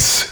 Peace.